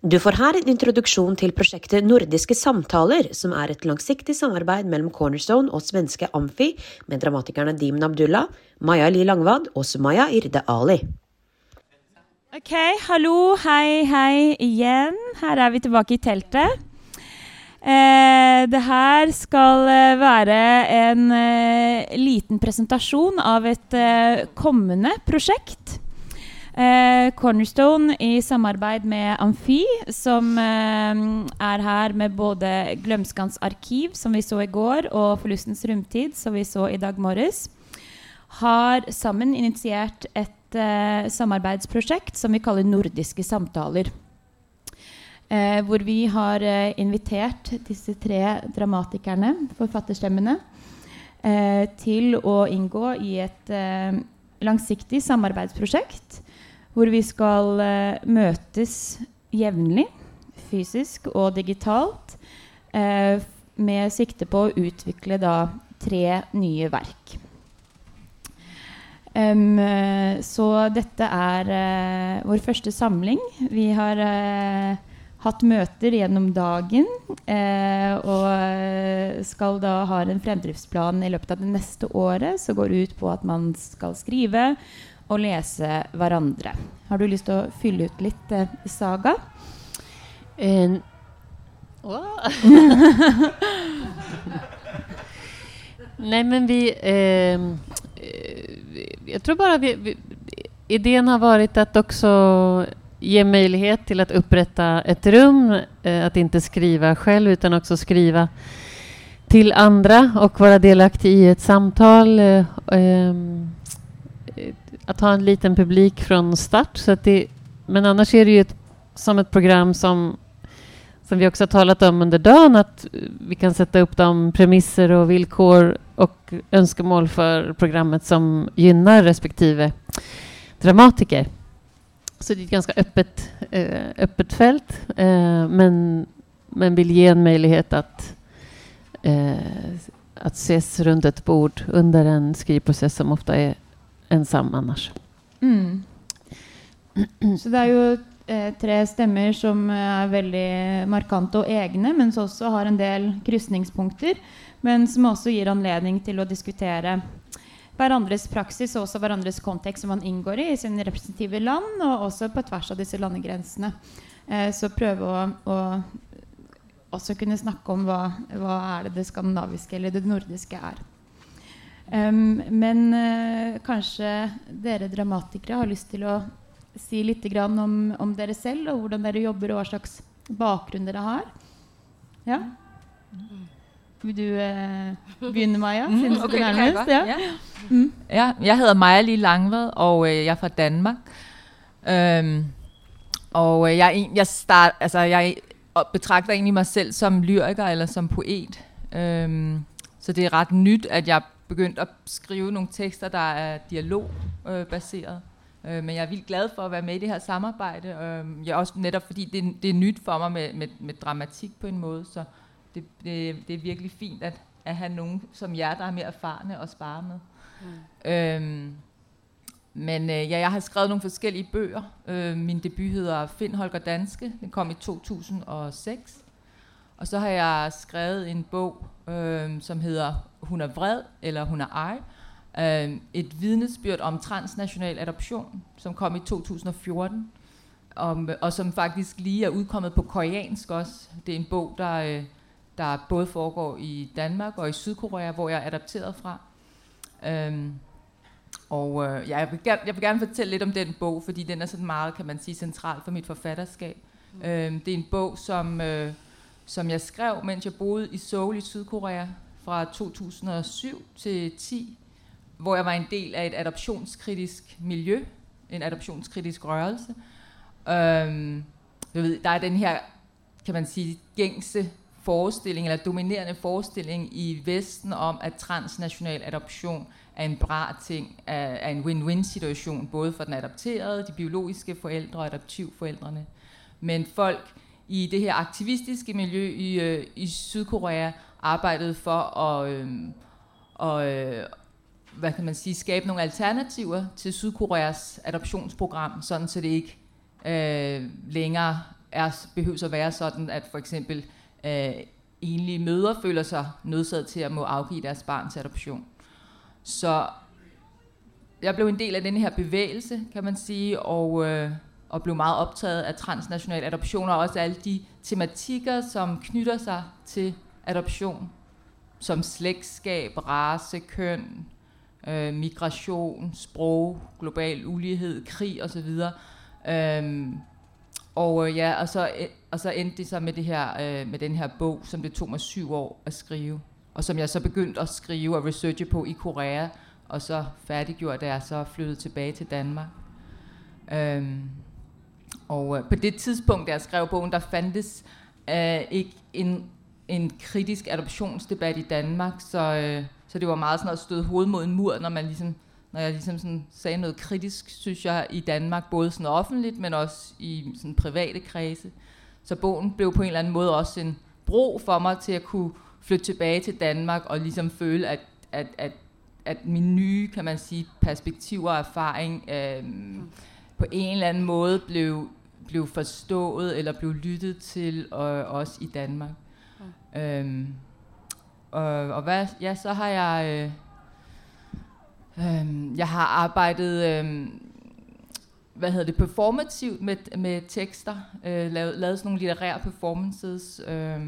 Du får her en introduksjon til prosjektet Nordiske samtaler, som er et langsiktig samarbeid mellom Cornerstone og svenske Amfi, med dramatikerne Dimen Abdullah, Maja Li Langvad og Sumaya Irde Ali. Ok, hallo, hei, hei igjen. Her er vi tilbake i teltet. Eh, det her skal eh, være en eh, liten presentasjon av et eh, kommende prosjekt. Eh, Cornerstone i samarbeid med Amfi, som eh, er her med både Glømskans arkiv, som vi så i går, og Forlustens rumtid, som vi så i dag morges, har sammen initiert et eh, samarbeidsprosjekt som vi kaller Nordiske samtaler. Eh, hvor vi har eh, invitert disse tre dramatikerne, forfatterstemmene, eh, til å inngå i et eh, langsiktig samarbeidsprosjekt hvor vi skal uh, møtes jevnlig, fysisk og digitalt, uh, med sikte på å utvikle da tre nye verk. Um, så dette er uh, vår første samling. Vi har hatt møter gjennom dagen og skal da ha en fremdriftsplan i løpet av det neste året som går ut på at man skal skrive å lese hverandre. Har du lyst til å fylle ut litt, eh, Saga? Eh, Nej men vi... Eh, jag tror bara vi, vi, idén har varit att också ge möjlighet till att upprätta ett rum, eh, att inte skriva själv utan också skriva till andra och vara delaktig i ett samtal. Eh, ehm, att ha en liten publik från start. Så att det, men annars är det ju ett, som ett program som, som vi också har talat om under dagen, att vi kan sätta upp de premisser och villkor och önskemål för programmet som gynnar respektive dramatiker. Så det är ett ganska öppet, eh, öppet fält, eh, men, men vill ge en möjlighet att, eh, att ses runt ett bord under en skrivprocess som ofta är ensam annars. Mm. Så det er jo eh, tre stemmer som eh, er veldig markante og egne, men som også har en del krysningspunkter. Men som også gir anledning til å diskutere hverandres praksis og også hverandres kontekst som man inngår i i sine representative land, og også på tvers av disse landegrensene. Eh, så prøve å, å også kunne snakke om hva, hva er det det skandinaviske eller det nordiske er. Um, men uh, kanskje dere dramatikere har lyst til å si litt om, om, dere selv, og hvordan dere jobber, og hva slags bakgrunn dere har. Ja? Vil du uh, begynne, Maja? Mm, okay, kan ja. Ja. Mm. ja, jeg hedder Maja Lie Langvad, og uh, jeg er fra Danmark. Um, og uh, jeg, jeg, start, altså, jeg betragter egentlig mig selv som lyriker eller som poet. Um, så det er ret nyt, at jeg begyndt at skrive nogle tekster, der er dialogbaseret. Øh, men jeg er vildt glad for at være med i det her samarbejde. Øh, jeg er også netop fordi det, det er nyt for mig med, med, med dramatik på en måde, så det, det, det er virkelig fint at, at have nogen som jer, der er mere erfarne at spare med. Mm. Øhm, men øh, ja, jeg har skrevet nogle forskellige bøger. Øh, min debut hedder Find Holger Danske. Den kom i 2006. Og så har jeg skrevet en bog, øh, som hedder Hun er vred, eller Hun er ej. Øh, et vidnesbyrd om transnational adoption, som kom i 2014. Om, og som faktisk lige er udkommet på koreansk også. Det er en bog, der, øh, der både foregår i Danmark og i Sydkorea, hvor jeg er adopteret fra. Øhm, og øh, jeg, vil gerne, jeg vil gerne fortælle lidt om den bog, fordi den er sådan meget, kan man sige, central for mit forfatterskab. Mm. Øhm, det er en bog, som... Øh, som jeg skrev, mens jeg boede i Seoul i Sydkorea fra 2007 til 10, hvor jeg var en del af et adoptionskritisk miljø, en adoptionskritisk rørelse. Øhm, du ved, der er den her, kan man sige, gængse forestilling, eller dominerende forestilling i Vesten om, at transnational adoption er en bra ting, er, en win-win situation, både for den adopterede, de biologiske forældre og adoptivforældrene. Men folk i det her aktivistiske miljø i, øh, i Sydkorea arbejdede for at, øh, og, øh, hvad kan man sige, skabe nogle alternativer til Sydkoreas adoptionsprogram, sådan så det ikke øh, længere er, behøves at være sådan, at for eksempel øh, enlige mødre føler sig nødsaget til at må afgive deres barn til adoption. Så jeg blev en del af den her bevægelse, kan man sige, og, øh, og blev meget optaget af transnational adoption, og også alle de tematikker, som knytter sig til adoption, som slægtskab, race, køn, øh, migration, sprog, global ulighed, krig osv. Øhm, og øh, ja, og så, øh, og så endte det så med, det her, øh, med den her bog, som det tog mig syv år at skrive, og som jeg så begyndte at skrive og researche på i Korea, og så færdiggjorde, da jeg så flyttede tilbage til Danmark. Øhm, og øh, på det tidspunkt, da jeg skrev bogen, der fandtes øh, ikke en, en kritisk adoptionsdebat i Danmark, så, øh, så det var meget sådan at støde hovedet mod en mur, når man ligesom når jeg ligesom sådan sagde noget kritisk, synes jeg, i Danmark, både sådan offentligt, men også i sådan private kredse. Så bogen blev på en eller anden måde også en bro for mig til at kunne flytte tilbage til Danmark og ligesom føle, at, at, at, at min nye, kan man sige, perspektiv og erfaring øh, på en eller anden måde blev, blev forstået eller blev lyttet til, og, også i Danmark. Øhm, og, og hvad, ja, så har jeg... Øh, øh, jeg har arbejdet... Øh, hvad hedder det, performativt med, med tekster, øh, lavet, lavet sådan nogle litterære performances, øh,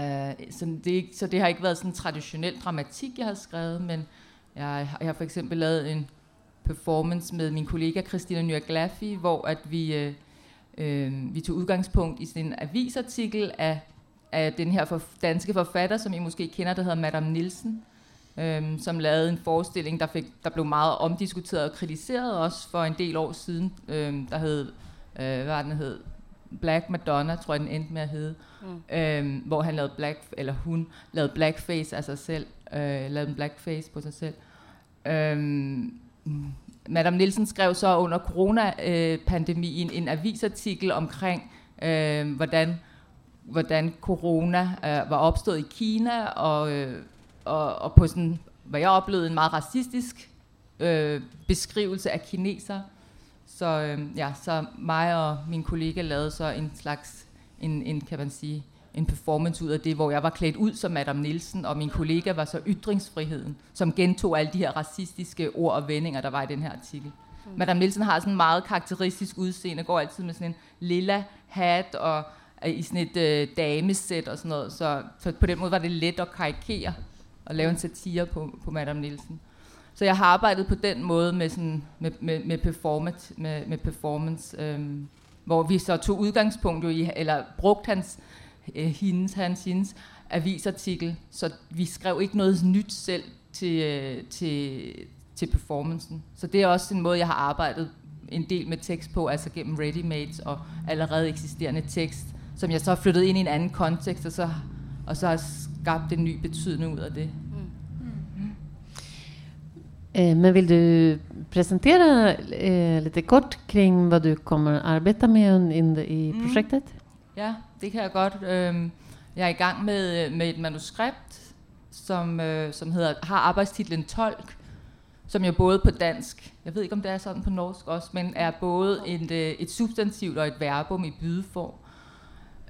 øh, så, det, så det har ikke været sådan traditionel dramatik, jeg har skrevet, men jeg, jeg har for eksempel lavet en performance med min kollega Christina Nyrglaffi, hvor at vi, øh, øh, vi tog udgangspunkt i sådan en avisartikel af, af den her for, danske forfatter, som I måske kender, der hedder Madame Nielsen, øh, som lavede en forestilling, der, fik, der blev meget omdiskuteret og kritiseret også for en del år siden, øh, der hed, øh, hvad den hed, Black Madonna, tror jeg den endte med at hedde, mm. øh, hvor han lavede black, eller hun lavede blackface af sig selv, øh, lavede en blackface på sig selv. Øh, Madame Nielsen skrev så under coronapandemien en avisartikel omkring, øh, hvordan, hvordan corona øh, var opstået i Kina, og, øh, og, og på sådan, hvad jeg oplevede, en meget racistisk øh, beskrivelse af kineser. Så, øh, ja, så mig og min kollega lavede så en slags, en, en, kan man sige, en performance ud af det, hvor jeg var klædt ud som Madame Nielsen, og min kollega var så ytringsfriheden, som gentog alle de her racistiske ord og vendinger, der var i den her artikel. Mm. Madame Nielsen har sådan en meget karakteristisk udseende, går altid med sådan en lilla hat og i sådan et øh, damesæt og sådan noget, så, så på den måde var det let at karikere og lave en satire på, på Madame Nielsen. Så jeg har arbejdet på den måde med, sådan, med, med, med, performance, med, med performance øhm, hvor vi så tog udgangspunkt jo i, eller brugt hans øh, hendes, hans, hendes avisartikel, så vi skrev ikke noget nyt selv til, øh, til, til performancen. Så det er også en måde, jeg har arbejdet en del med tekst på, altså gennem ready-mades og allerede eksisterende tekst, som jeg så har flyttet ind i en anden kontekst, og så, og så har skabt en ny betydning ud af det. Mm. Eh, men vill du presentera eh, lite kort kring vad du kommer arbeta med i mm. projektet? Mm. Ja, det kan jeg godt. Øhm, jeg er i gang med, med et manuskript, som, øh, som hedder, har arbejdstitlen Tolk, som jo både på dansk, jeg ved ikke om det er sådan på norsk også, men er både et, øh, et substantivt og et verbum i bydeform.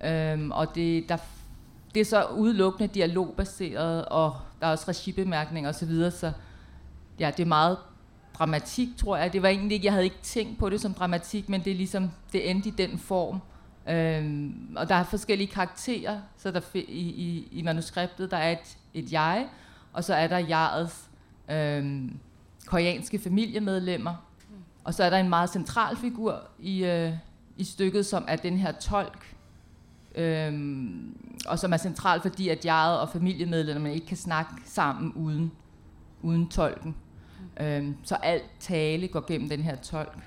Øhm, og det, der, det er så udelukkende dialogbaseret, og der er også regibemærkninger osv., så, videre, så ja, det er meget dramatik, tror jeg. Det var egentlig ikke, jeg havde ikke tænkt på det som dramatik, men det er ligesom, det endte i den form. Øhm, og der er forskellige karakterer, så der i, i, i manuskriptet der er et, et jeg, og så er der jegets øhm, koreanske familiemedlemmer, og så er der en meget central figur i, øh, i stykket, som er den her tolk, øhm, og som er central, fordi at jeget og familiemedlemmerne ikke kan snakke sammen uden, uden tolken. Mm. Øhm, så alt tale går gennem den her tolk.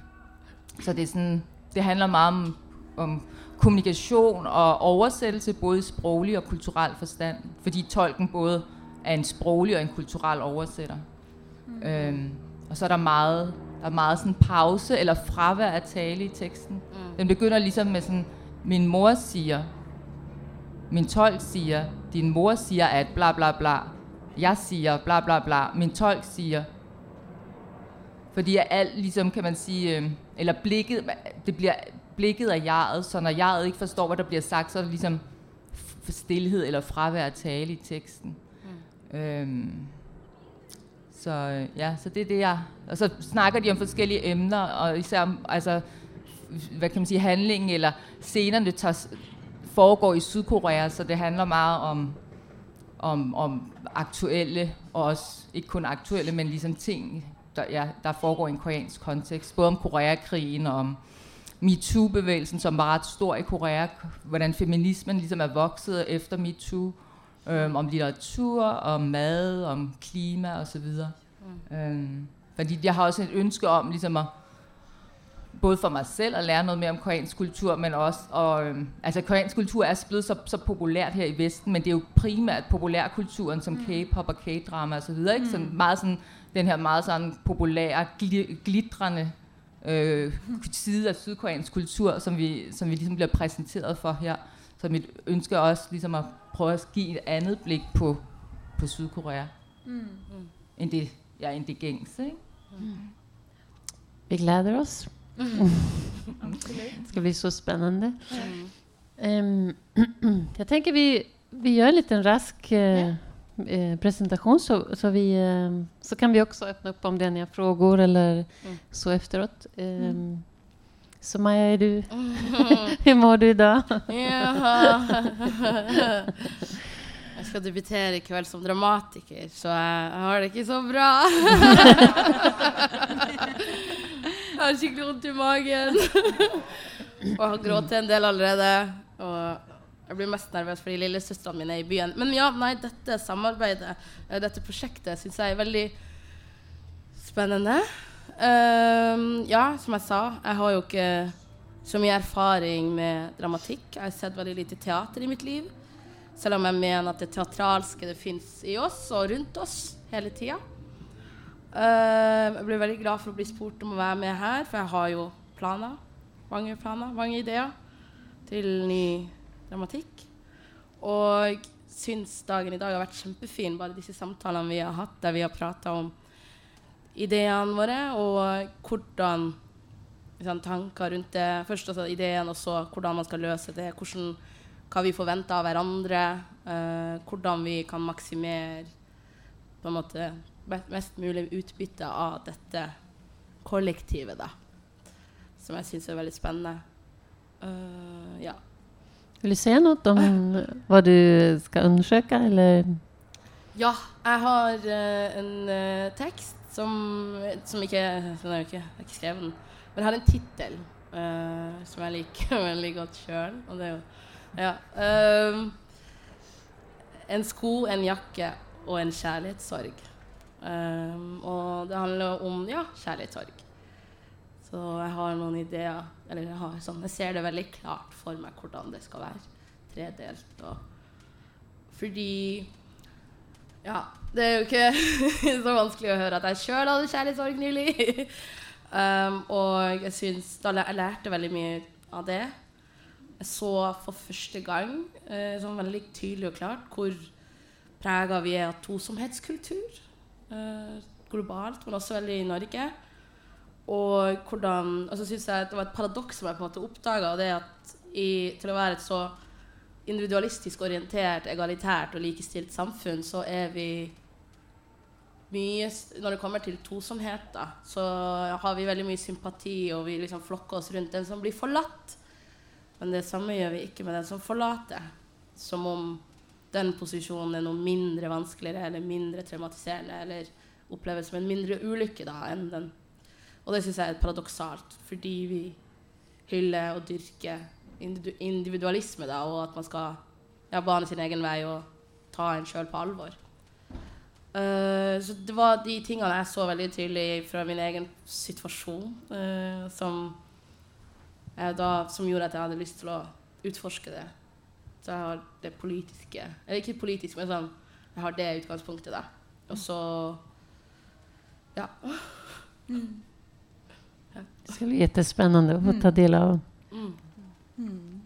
Så det er sådan, det handler meget om, om kommunikation og oversættelse, både i sproglig og kulturel forstand, fordi tolken både er en sproglig og en kulturel oversætter. Mm. Øhm, og så er der meget, der er meget sådan pause eller fravær af tale i teksten. Mm. Den begynder ligesom med sådan, min mor siger, min tolk siger, din mor siger at bla bla bla, jeg siger bla bla bla, min tolk siger. Fordi alt ligesom kan man sige, øh, eller blikket, det bliver blikket af jeget, så når jeget ikke forstår, hvad der bliver sagt, så er det ligesom stillhed eller fravær at tale i teksten. Mm. Øhm, så ja, så det er det, jeg... Og så snakker de om forskellige emner, og især om, altså, hvad kan man sige, handlingen eller scenerne tager, foregår i Sydkorea, så det handler meget om, om, om aktuelle, og også ikke kun aktuelle, men ligesom ting, der, ja, der foregår i en koreansk kontekst. Både om Koreakrigen og om MeToo-bevægelsen, som var ret stor i Korea, hvordan feminismen ligesom er vokset efter MeToo, øhm, om litteratur, om mad, om klima osv. Mm. Øhm, fordi jeg har også et ønske om ligesom at både for mig selv at lære noget mere om koreansk kultur, men også, og, øhm, altså koreansk kultur er blevet så, så populært her i Vesten, men det er jo primært populærkulturen som mm. K-pop og K-drama osv., ikke? Mm. Så meget sådan, den her meget sådan populære, glitrende øh, side af sydkoreansk kultur, som vi, som vi ligesom bliver præsenteret for her. Så mit ønske er også ligesom at prøve at give et andet blik på, på Sydkorea, mm. end det, ja, end det gængse. Ikke? Mm. Vi gläder oss. Mm. det ska bli så spännande. Mm. Um, jag tänker vi, vi gör en liten rask uh, yeah. eh, presentation så, så, vi, eh, så kan vi också öppna upp om det är några frågor eller mm. så efteråt. Eh, mm. Så Maja, är du, hur mår du idag? jag ska debutera ikväll som dramatiker, så jag har det inte så bra jag har skikkelig vondt i magen. och har grått en del allerede. Och jeg blir mest nervøs fordi lillesøstrene mine er i byen. Men ja, nei, dette samarbeidet, eh, dette prosjektet, syns jeg er veldig spennende. Um, ja, som jeg sa, jeg har jo ikke så mye erfaring med dramatikk. Jeg har sett veldig lite teater i mitt liv. Selv om jeg mener at det teatralske det fins i oss og rundt oss hele tida. Uh, jeg ble veldig glad for å bli spurt om å være med her, for jeg har jo planer. Mange planer, mange ideer til ny dramatikk. Og syns dagen i dag har vært kjempefin, bare disse samtalene vi har hatt der vi har prata om ideene våre og hvordan liksom, tanker rundt det. Først altså ideen, og så hvordan man skal løse det. Hvordan, hva vi forventer av hverandre. Uh, hvordan vi kan maksimere på en måte mest mulig utbytte av dette kollektivet, da. Som jeg syns er veldig spennende. Uh, ja. Vill du säga något om vad du ska undersöka? Eller? Ja, jag har uh, en uh, text som, som ikke Den er ikke, jeg ikke skrevet. Men har en tittel som jeg liker veldig godt sjøl. Og det er jo Ja. En sko, en jakke og en kjærlighetssorg. Um, og det handler om ja, kjærlighetssorg. Så jeg har noen ideer. Eller jeg, har sånn, jeg ser det veldig klart for meg hvordan det skal være tredelt. Og fordi Ja, det er jo ikke så vanskelig å høre at jeg sjøl hadde kjærlighetssorg nylig. um, og jeg syns Da jeg lærte veldig mye av det. Jeg så for første gang uh, sånn veldig tydelig og klart hvor prega vi er av tosomhetskultur eh, globalt, men også veldig i Norge. Og hvordan Og så syns jeg det var et paradoks som jeg på en måte oppdaga, og det at i, til å være et så individualistisk orientert, egalitært og likestilt samfunn, så er vi mye Når det kommer til tosomhet, da, så har vi veldig mye sympati, og vi liksom flokker oss rundt den som blir forlatt. Men det samme gjør vi ikke med den som forlater. Som om den posisjonen er noe mindre vanskeligere eller mindre traumatiserende eller oppleves som en mindre ulykke da enn den og det syns jeg er paradoksalt, fordi vi hyller og dyrker individualisme, da, og at man skal ja, bane sin egen vei og ta en sjøl på alvor. Uh, så det var de tingene jeg så veldig tydelig fra min egen situasjon, uh, som, da, som, gjorde at jeg hadde lyst til å utforske det. Så jeg har det politiske Eller ikke politisk, men sånn Jeg har det utgangspunktet, da. Og så Ja. Mm. Det ska bli jättespännande att få ta mm. del av. Mm. Mm.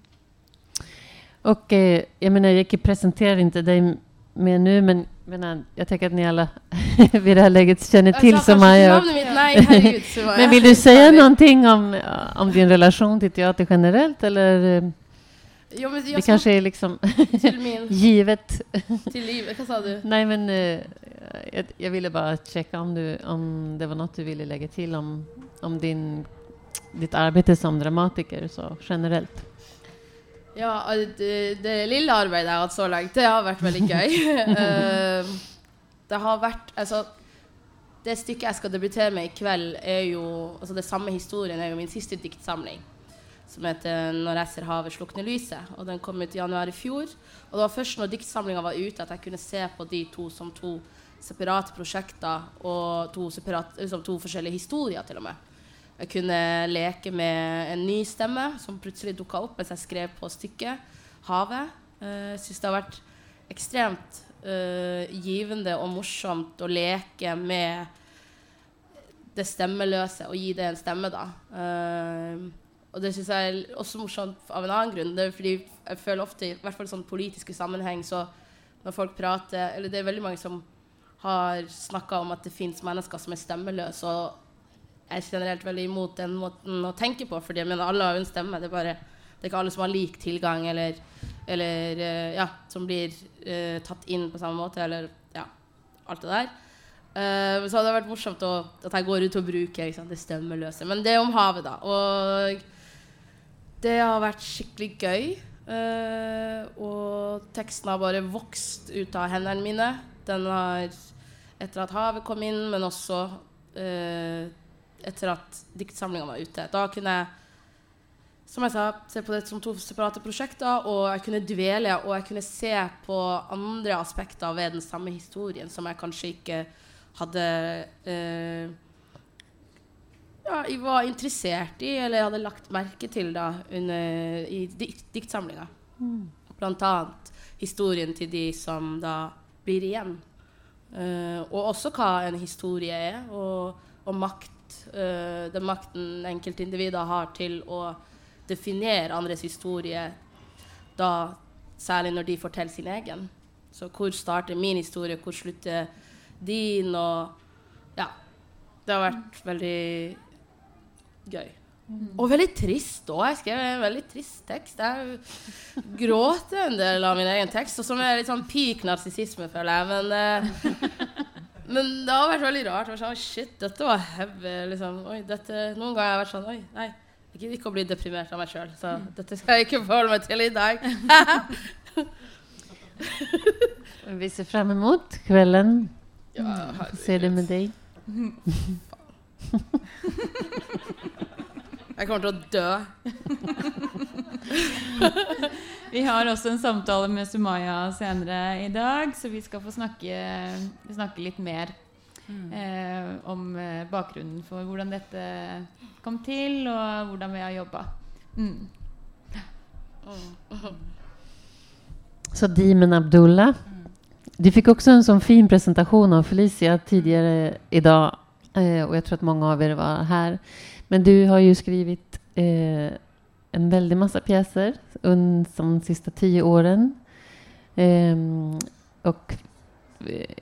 Och eh, jag menar, jag presenterar inte dig mer nu, men, Men jag tänker att ni alla vid det här läget känner till Jag herregud. Sumaya. Men vill du säga någonting om, om din relation till teater generellt? Eller eh, Jo, men det jag kanske är liksom till min... givet? Till livet. Vad sa du? Nej, men eh, jag, jag ville bara checka om, du, om det var något du ville lägga till om, om din, ditt arbete som dramatiker så generellt. Ja, det, det lille arbeidet jeg har hatt så langt, det har vært veldig gøy. Eh, det har vært Altså, det stykket jeg skal debutere med i kveld, er jo Altså, det samme historien er jo min siste diktsamling. Som heter 'Når jeg ser havet slukne lyset'. Og den kom ut i januar i fjor. Og det var først når diktsamlinga var ute, at jeg kunne se på de to som to separate prosjekter og to, separat, liksom to forskjellige historier, til og med. Jeg kunne leke med en ny stemme som plutselig dukka opp mens jeg skrev på stykket 'Havet'. Eh, Jeg syns det har vært ekstremt eh, givende og morsomt å leke med det stemmeløse og gi det en stemme, da. Uh, og det syns jeg er også morsomt av en annen grunn. Det er fordi jeg føler ofte, i hvert fall i sånn politiske sammenheng, så når folk prater Eller det er veldig mange som har snakka om at det fins mennesker som er stemmeløse. og jeg er generelt veldig imot den måten å tenke på, fordi jeg mener alle har jo en stemme. Det er bare det er ikke alle som har lik tilgang, eller, eller eh, ja, som blir uh, tatt inn på samme måte, eller ja, alt det der. Eh, så hadde det vært morsomt å, at jeg går ut og bruker liksom, det stemmeløse. Men det er om havet, da. Og det har vært skikkelig gøy. Eh, og teksten har bare vokst ut av hendene mine. Den har etter at havet kom inn, men også eh, etter at diktsamlinga var ute. Da kunne jeg som jeg sa, se på det som to separate prosjekter, og jeg kunne dvele og jeg kunne se på andre aspekter ved den samme historien som jeg kanskje ikke hadde eh, ja, jeg var interessert i, eller hadde lagt merke til da, under, i dik diktsamlinga. Blant annet historien til de som da blir igjen. Eh, og også hva en historie er, og, og makt. eh, den makten enkeltindivider har til å definere andres historie, da særlig når de forteller sin egen. Så hvor starter min historie, hvor slutter din, og Ja. Det har vært veldig gøy. Og veldig trist òg. Jeg skrev en veldig trist tekst. Jeg gråter en del av min egen tekst, og som er litt sånn peak narsissisme, føler jeg. Men, eh, men det har vært veldig rart. Sånn, Shit, dette var heavy. Liksom. Oi, dette, noen ganger har jeg vært sånn Oi, nei. Jeg gidder ikke å bli deprimert av meg sjøl, så dette skal jeg ikke forholde meg til i dag. Vi ser fram emot kvällen. Ja, se det med dig. Jeg kommer til å dø. Vi har også en samtale med Sumaya senere i dag, så vi skal få snakke, snakke litt mer eh, om eh, bakgrunnen for hvordan dette kom til, og hvordan vi har jobba. Mm. Så Dimen Abdullah. Du fick också en sån fin presentation av Felicia tidigare idag. Eh, och jag tror att många av er var här. Men du har ju skrivit eh, en väldig massa pjäser under de sista tio åren. Ehm, och eh,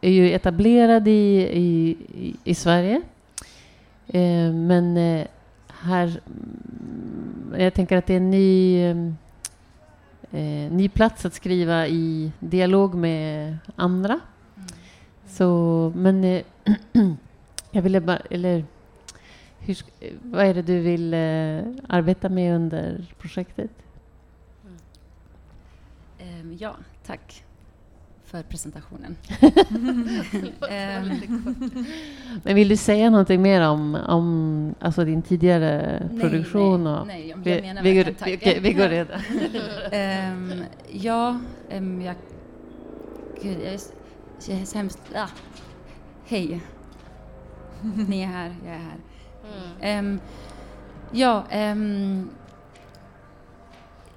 är ju etablerad i, i, i, Sverige. Eh, men eh, här... mm, Jag tänker att det är en ny... eh, eh, ny plats att skriva i dialog med andra. Så, men eh, jag ville bara, eller hur, eh, vad är det du vill eh, arbeta med under projektet? Ehm, ja, tack för presentationen. Ehm, Men vill du säga någonting mer om, om alltså din tidigare Nej, produktion? nej, och, nej, jag vi, menar vi, går, vi, går redan. Ehm, ja, ehm, jag... Gud, jag är, jag är så hemskt... Ah. Hej. Ni är här, jag är här. Mm. Ehm, ja, ehm,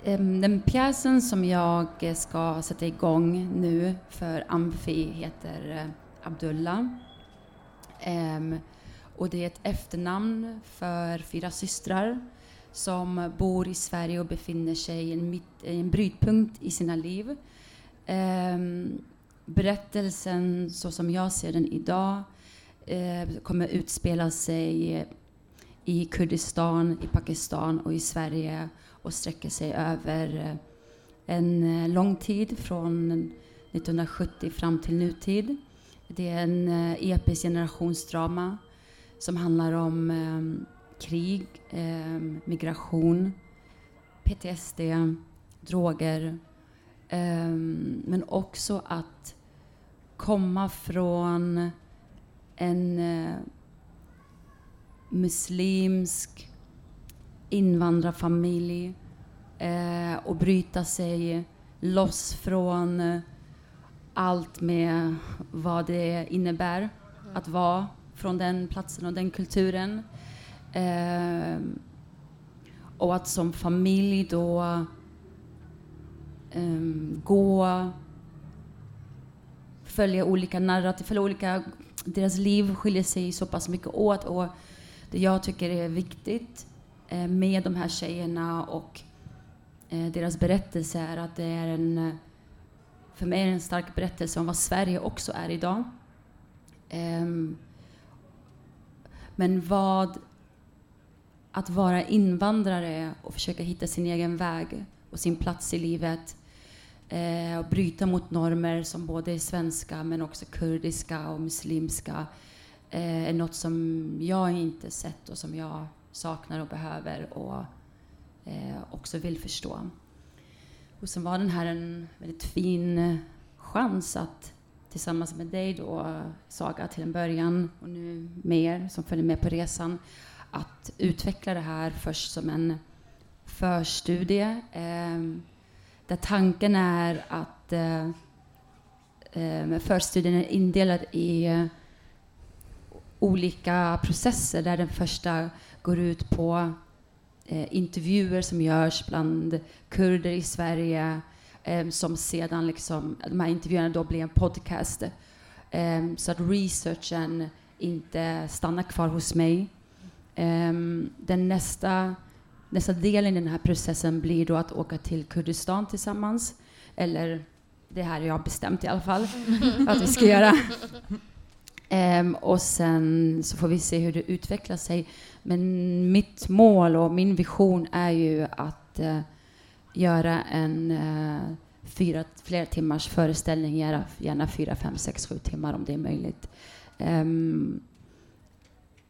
ehm, den pjäsen som jag ska sätta igång nu för Amfi heter eh, Abdullah. Ehm, och det är ett efternamn för fyra systrar som bor i Sverige och befinner sig i en, mitt, i en brytpunkt i sina liv. Ehm, berättelsen så som jag ser den idag eh, kommer utspela sig i Kurdistan, i Pakistan och i Sverige och sträcker sig över eh, en eh, lång tid från 1970 fram till nutid. Det är en eh, e episk generationsdrama som handlar om eh, krig, eh, migration, PTSD, droger. Eh, men också att komma från en eh, muslimsk invandrarfamilj eh, och bryta sig loss från eh, allt med vad det innebär att vara från den platsen och den kulturen. Eh, och att som familj då eh, gå, följa olika narrativ, följa olika, deras liv skiljer sig så pass mycket åt och det jag tycker är viktigt eh, med de här tjejerna och eh, deras berättelse är att det är en, för mig är det en stark berättelse om vad Sverige också är idag. Ehm, men vad att vara invandrare och försöka hitta sin egen väg och sin plats i livet eh, och bryta mot normer som både är svenska men också kurdiska och muslimska Eh, är något som jag inte sett och som jag saknar och behöver och eh, också vill förstå. Och sen var den här en väldigt fin eh, chans att tillsammans med dig då, Saga, till en början och nu mer som följer med på resan, att utveckla det här först som en förstudie eh, där tanken är att eh, eh förstudien är indelad i olika processer där den första går ut på eh, intervjuer som görs bland kurder i Sverige eh, som sedan liksom, de här intervjuerna då blir en podcast. Eh, så att researchen inte stannar kvar hos mig. Eh, den nästa, nästa delen i den här processen blir då att åka till Kurdistan tillsammans. Eller det här har jag bestämt i alla fall att vi ska göra. Um, och sen så får vi se hur det utvecklar sig. Men mitt mål och min vision är ju att uh, göra en uh, fyra, flera timmars föreställning, gärna, gärna fyra, fem, sex, sju timmar om det är möjligt. Um,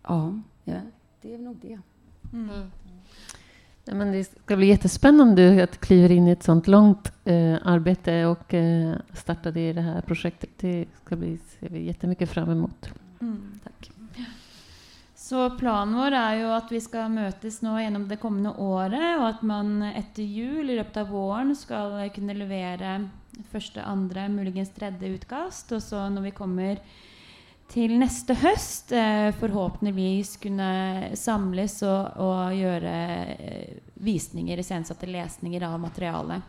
ja, ja, det är nog det. Mm. Ja, men det ska bli jättespännande att kliva in i ett sånt långt eh, arbete och eh, starta det i det här projektet. Det ska bli, ser vi jättemycket fram emot. Mm, tack. Så planen vår är ju att vi ska mötas nu genom det kommande året och att man efter jul, i løpet av våren, ska kunna leverera första, andra, möjligen tredje utkast. Och så när vi kommer till nästa höst eh, förhoppningsvis kunna samlas och, och göra eh, visninger, iscensatte läsningar av materialet.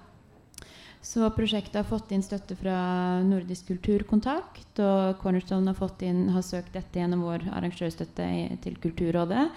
Så projektet har fått in støtte från Nordisk kulturkontakt och Cornerstone har, fått in, har sökt detta genom vår i, till Kulturrådet.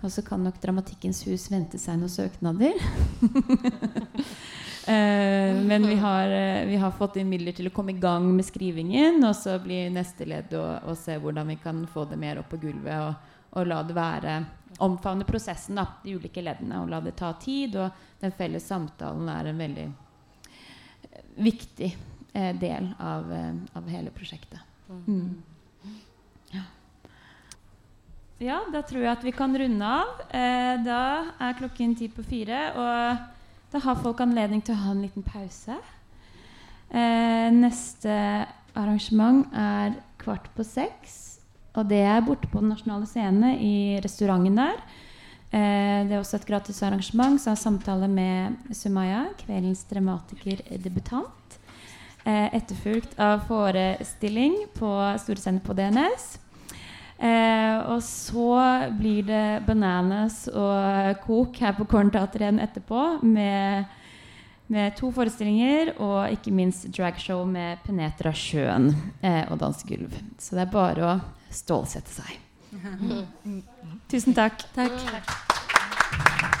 Och så kan nok Dramatikkens hus vänta sig några søknader. Eh, men vi har, eh, vi har fått inn midler til å komme i gang med skrivingen, og så blir neste ledd å, å se hvordan vi kan få det mer opp på gulvet og, og la det være omfavne prosessen, da, de ulike leddene, og la det ta tid. Og den felles samtalen er en veldig eh, viktig eh, del av, eh, av, hele prosjektet. Mm. Ja. ja. da tror jeg at vi kan runde av. Eh, da er klokken ti på fire. og da har folk anledning til å ha en liten pause. Eh, neste arrangement er kvart på seks. Og det er borte på Den nasjonale scene, i restauranten der. Eh, det er også et gratis arrangement, så har samtale med Sumaya, kveldens dramatikerdebutant. Eh, etterfulgt av forestilling på Storscenen på DNS. Eh, og så blir det Bananas og kok her på Kornteatret igjen etterpå. Med, med, to forestillinger og ikke minst dragshow med Penetra Sjøen eh, og dansegulv. Så det er bare å stålsette seg. Tusen takk. takk.